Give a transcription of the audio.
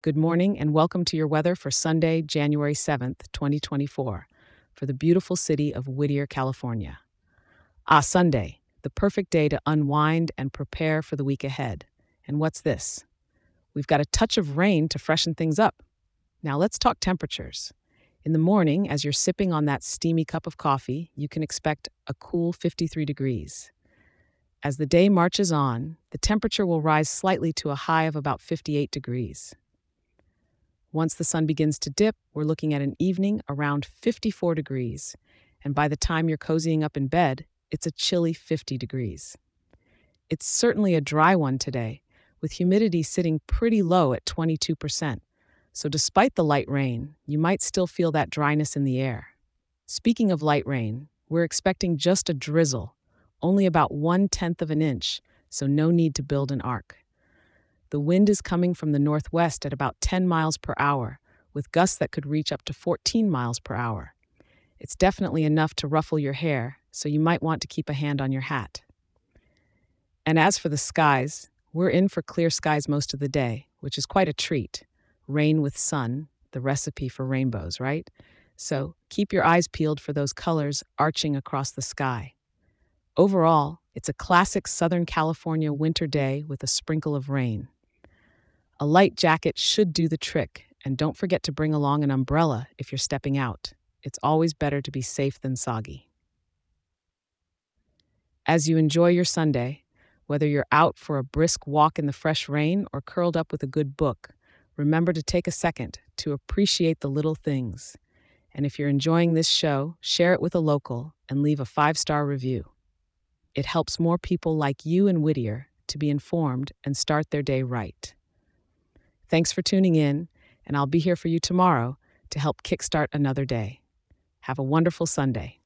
Good morning and welcome to your weather for Sunday, January 7th, 2024, for the beautiful city of Whittier, California. Ah, Sunday, the perfect day to unwind and prepare for the week ahead. And what's this? We've got a touch of rain to freshen things up. Now let's talk temperatures. In the morning, as you're sipping on that steamy cup of coffee, you can expect a cool 53 degrees. As the day marches on, the temperature will rise slightly to a high of about 58 degrees. Once the sun begins to dip, we're looking at an evening around 54 degrees, and by the time you're cozying up in bed, it's a chilly 50 degrees. It's certainly a dry one today, with humidity sitting pretty low at 22%. So, despite the light rain, you might still feel that dryness in the air. Speaking of light rain, we're expecting just a drizzle, only about one tenth of an inch, so no need to build an ark. The wind is coming from the northwest at about 10 miles per hour, with gusts that could reach up to 14 miles per hour. It's definitely enough to ruffle your hair, so you might want to keep a hand on your hat. And as for the skies, we're in for clear skies most of the day, which is quite a treat. Rain with sun, the recipe for rainbows, right? So keep your eyes peeled for those colors arching across the sky. Overall, it's a classic Southern California winter day with a sprinkle of rain. A light jacket should do the trick, and don't forget to bring along an umbrella if you're stepping out. It's always better to be safe than soggy. As you enjoy your Sunday, whether you're out for a brisk walk in the fresh rain or curled up with a good book, remember to take a second to appreciate the little things. And if you're enjoying this show, share it with a local and leave a five star review. It helps more people like you and Whittier to be informed and start their day right. Thanks for tuning in, and I'll be here for you tomorrow to help kickstart another day. Have a wonderful Sunday.